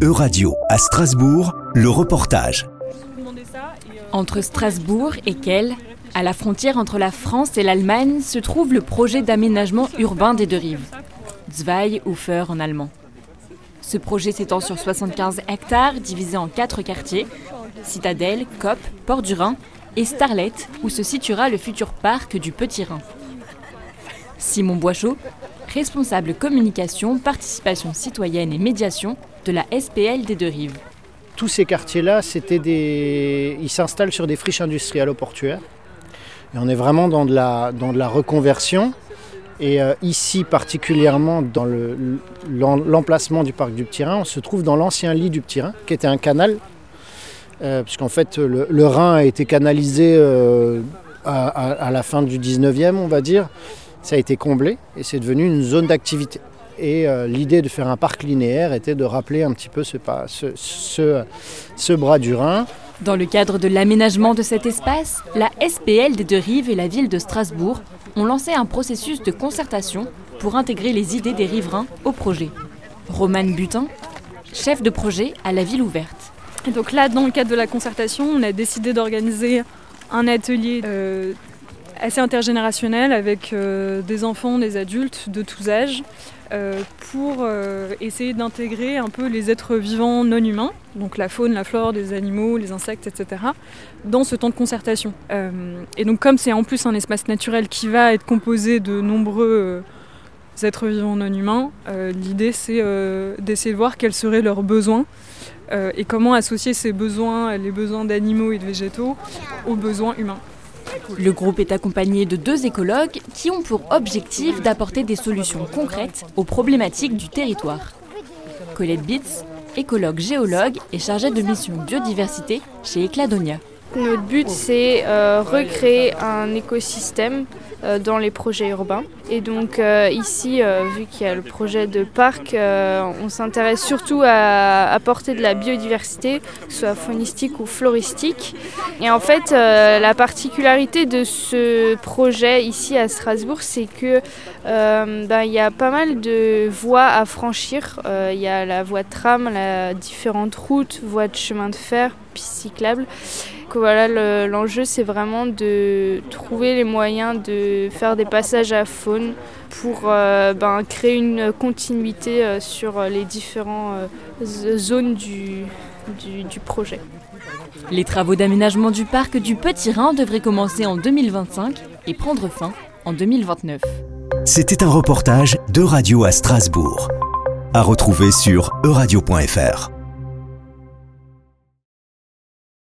Euradio à Strasbourg, le reportage. Entre Strasbourg et Kehl, à la frontière entre la France et l'Allemagne, se trouve le projet d'aménagement urbain des deux rives. Zweiufer en allemand. Ce projet s'étend sur 75 hectares divisés en quatre quartiers Citadelle, Cop, Port du Rhin et Starlet, où se situera le futur parc du Petit Rhin. Simon Boichot, responsable communication, participation citoyenne et médiation de la SPL des Deux Rives. Tous ces quartiers-là, c'était des... ils s'installent sur des friches industrielles au portuaire. Et on est vraiment dans de la, dans de la reconversion. Et euh, ici, particulièrement dans l'emplacement du parc du Petit Rhin, on se trouve dans l'ancien lit du Petit Rhin, qui était un canal, euh, puisqu'en fait, le, Rhin a été canalisé euh, à, à, la fin du 19e, on va dire. Ça a été comblé et c'est devenu une zone d'activité. Et euh, l'idée de faire un parc linéaire était de rappeler un petit peu ce, ce, ce, bras du Rhin. Dans le cadre de l'aménagement de cet espace, la SPL des Deux Rives et la ville de Strasbourg ont lancé un processus de concertation pour intégrer les idées des riverains au projet. Romane Butin, chef de projet à la ville ouverte. Et donc là, dans le cadre de la concertation, on a décidé d'organiser un atelier euh, assez intergénérationnel avec euh, des enfants, des adultes de tous âges, euh, pour euh, essayer d'intégrer un peu les êtres vivants non humains, donc la faune, la flore, des animaux, les insectes, etc., dans ce temps de concertation. et donc comme c'est en plus un espace naturel qui va être composé de nombreux êtres vivants non humains, l'idée c'est d'essayer de voir quels seraient leurs besoins et comment associer ces besoins, les besoins d'animaux et de végétaux, aux besoins humains. Le groupe est accompagné de deux écologues qui ont pour objectif d'apporter des solutions concrètes aux problématiques du territoire. Colette Bitz, écologue géologue et chargée de mission biodiversité chez Ecladonia. Notre but, c'est euh, recréer un écosystème dans les projets urbains. Et donc euh, ici, vu qu'il y a le projet de parc, on s'intéresse surtout à apporter de la biodiversité, que ce soit faunistique ou floristique. Et en fait, la particularité de ce projet ici à Strasbourg, c'est que ben, il y a pas mal de voies à franchir. Il y a la voie de tram, la différentes routes, voies de chemin de fer, pistes cyclables voilà, l'enjeu c'est vraiment de trouver les moyens de faire des passages à faune pour euh, ben, créer une continuité euh, sur les différentes euh, zones du, du projet. Les travaux d'aménagement du parc du Petit Rhin devraient commencer en 2025 et prendre fin en 2029. C'était un reportage de Radio à Strasbourg, à retrouver sur euradio.fr.